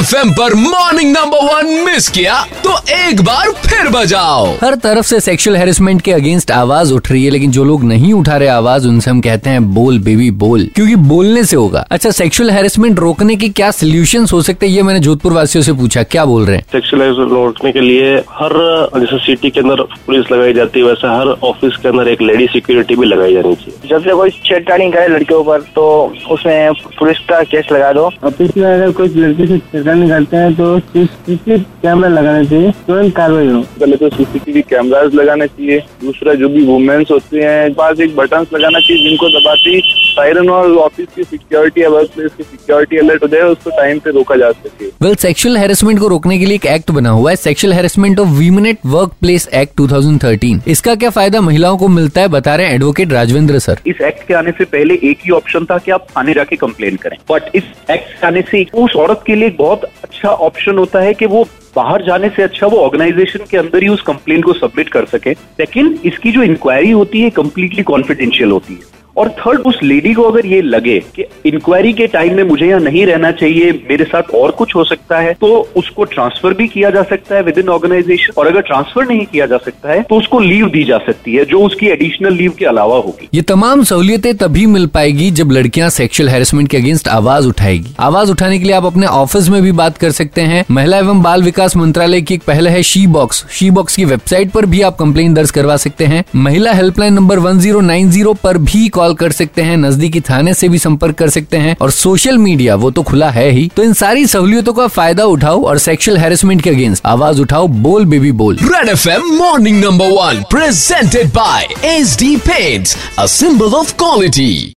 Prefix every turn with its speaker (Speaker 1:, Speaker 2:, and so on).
Speaker 1: F पर morning number one miss किया तो एक बार फिर बजाओ।
Speaker 2: हर तरफ़ से सेक्सुअल हेरेसमेंट के अगेंस्ट आवाज़ उठ रही है लेकिन जो लोग नहीं उठा रहे आवाज़ उनसे हम कहते हैं बोल बेबी बोल। क्योंकि बोलने से होगा। अच्छा सेक्सुअल हेरेसमेंट रोकने के क्या सोल्यूशन हो सकते हैं? ये मैंने जोधपुर वासियों से पूछा क्या बोल रहे हैं?
Speaker 3: सेक्सुअल रोकने के लिए हर जैसे सिटी के अंदर पुलिस लगाई जाती है वैसे हर ऑफ़िस के अंदर एक लेडी सिक्योरिटी भी लगाई जानी चाहिए।
Speaker 4: जब से कोई छेड़छाड़ी करे लड़कियों पर तो उसमें पुलिस का केस लगा दो।
Speaker 5: ऑफ़िस में अगर कोई लड़की से छेड़खानी करते हैं तो सीसीटीवी कैमरा लगाना चाहिए तुरंत कार्रवाई हो।
Speaker 6: पहले तो सीसीटीवी कैमराज लगाने चाहिए दूसरा जो भी वुमेन्स होते हैं पास एक बटन लगाना चाहिए जिनको दबाती सायरन और ऑफ़िस की सिक्योरिटी या वर्क प्लेस की सिक्योरिटी अलर्ट हो जाए उसको टाइम पे रोका जा सके।
Speaker 2: वेल सेक्सुअल हेरेसमेंट को रोकने के लिए एक एक्ट बना हुआ है sexual harassment of women at workplace act 2013 इसका क्या फ़ायदा महिलाओं को मिलता है बता रहे हैं एडवोकेट राजवेंद्र सर।
Speaker 7: इस एक्ट के आने से पहले एक ही ऑप्शन था कि आप थाने जाके कंप्लेन करें। बट इस एक्ट के आने से उस औरत के लिए एक बहुत अच्छा ऑप्शन होता है कि वो बाहर जाने से अच्छा वो ऑर्गेनाइजेशन के अंदर ही उस कंप्लेन को सबमिट कर सके। लेकिन इसकी जो इंक्वायरी होती है कंप्लीटली कॉन्फिडेंशियल होती है। और थर्ड, उस लेडी को अगर ये लगे कि इंक्वायरी के टाइम में मुझे यहाँ नहीं रहना चाहिए, मेरे साथ और कुछ हो सकता है तो उसको ट्रांसफ़र भी किया जा सकता है विद इन ऑर्गेनाइजेशन और अगर ट्रांसफ़र नहीं किया जा सकता है तो उसको लीव दी जा सकती है, जो उसकी एडिशनल लीव के अलावा होगी।
Speaker 2: ये तमाम सहूलियतें तभी मिल पाएगी जब लड़कियाँ सेक्सुअल हेरसमेंट के अगेंस्ट आवाज़ उठाएगी। आवाज़ उठाने के लिए आप अपने ऑफ़िस में भी बात कर सकते हैं। महिला एवं बाल विकास मंत्रालय की एक पहल है शी बॉक्स शी बॉक्स की वेबसाइट पर भी आप कंप्लेन दर्ज करवा सकते हैं। महिला हेल्पलाइन नंबर वन पर भी कॉल कर सकते हैं, नजदीकी थाने से भी संपर्क कर सकते हैं और सोशल मीडिया वो तो खुला है ही। तो इन सारी सहूलियतों का फ़ायदा उठाओ और सेक्सुअल हेरसमेंट के अगेंस्ट आवाज़ उठाओ, बोल बेबी बोल।
Speaker 1: Red F M morning number one presented by S D pet symbol of quality